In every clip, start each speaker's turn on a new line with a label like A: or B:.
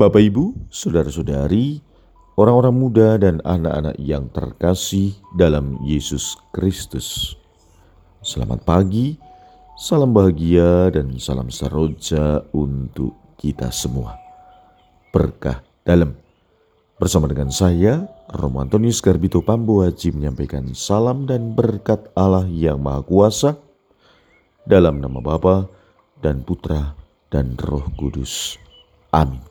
A: Bapak, Ibu, saudara-saudari, orang-orang muda, dan anak-anak yang terkasih dalam Yesus Kristus, selamat pagi, salam bahagia, dan salam saroja untuk kita semua. Berkah dalam bersama dengan saya, Romo Antonius Garbito Pambu Haji menyampaikan salam dan berkat Allah yang Maha Kuasa dalam nama Bapa dan Putra dan Roh Kudus. Amin.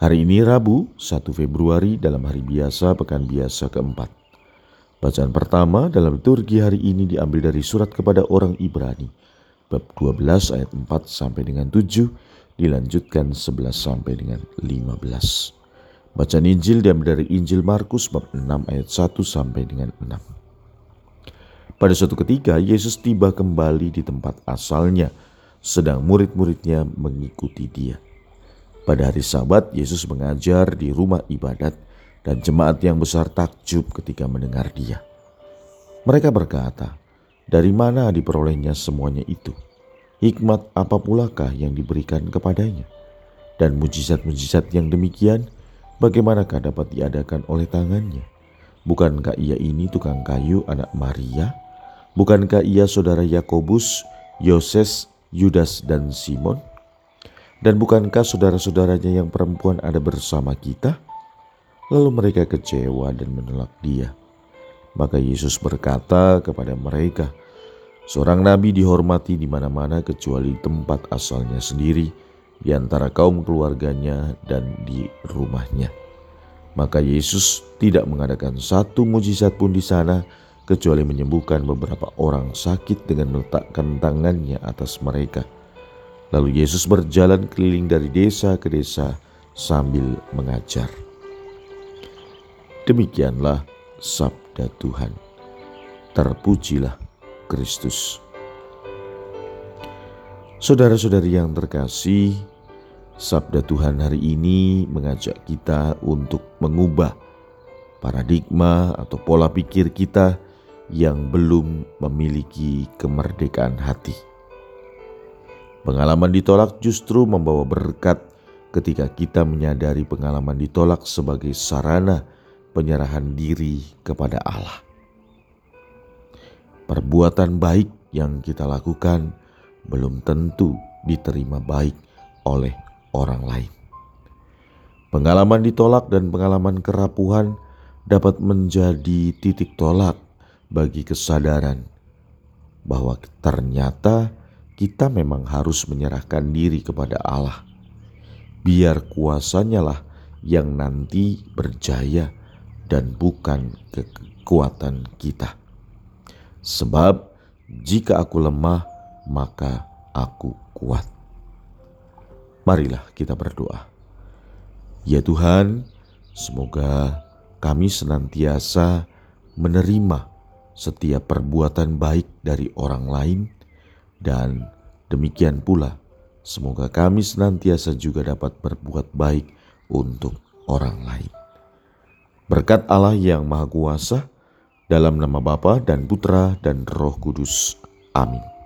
A: Hari ini Rabu 1 Februari dalam hari biasa pekan biasa keempat. Bacaan pertama dalam liturgi hari ini diambil dari surat kepada orang Ibrani bab 12 ayat 4 sampai dengan 7 dilanjutkan 11 sampai dengan 15. Bacaan Injil diambil dari Injil Markus bab 6 ayat 1 sampai dengan 6. Pada suatu ketika Yesus tiba kembali di tempat asalnya sedang murid-muridnya mengikuti dia. Pada hari Sabat, Yesus mengajar di rumah ibadat, dan jemaat yang besar takjub ketika mendengar Dia. Mereka berkata, "Dari mana diperolehnya semuanya itu? Hikmat apa pulakah yang diberikan kepadanya? Dan mujizat-mujizat yang demikian, bagaimanakah dapat diadakan oleh tangannya? Bukankah ia ini tukang kayu anak Maria? Bukankah ia saudara Yakobus, Yoses, Yudas, dan Simon?" Dan bukankah saudara-saudaranya yang perempuan ada bersama kita? Lalu mereka kecewa dan menolak dia. Maka Yesus berkata kepada mereka, Seorang nabi dihormati di mana-mana kecuali tempat asalnya sendiri, di antara kaum keluarganya dan di rumahnya. Maka Yesus tidak mengadakan satu mujizat pun di sana, kecuali menyembuhkan beberapa orang sakit dengan meletakkan tangannya atas mereka. Lalu Yesus berjalan keliling dari desa ke desa sambil mengajar. Demikianlah sabda Tuhan. Terpujilah Kristus. Saudara-saudari yang terkasih, sabda Tuhan hari ini mengajak kita untuk mengubah paradigma atau pola pikir kita yang belum memiliki kemerdekaan hati Pengalaman ditolak justru membawa berkat ketika kita menyadari pengalaman ditolak sebagai sarana penyerahan diri kepada Allah. Perbuatan baik yang kita lakukan belum tentu diterima baik oleh orang lain. Pengalaman ditolak dan pengalaman kerapuhan dapat menjadi titik tolak bagi kesadaran bahwa ternyata kita memang harus menyerahkan diri kepada Allah. Biar kuasanya lah yang nanti berjaya dan bukan kekuatan kita. Sebab jika aku lemah, maka aku kuat. Marilah kita berdoa. Ya Tuhan, semoga kami senantiasa menerima setiap perbuatan baik dari orang lain dan demikian pula, semoga kami senantiasa juga dapat berbuat baik untuk orang lain. Berkat Allah yang Maha Kuasa, dalam nama Bapa dan Putra dan Roh Kudus. Amin.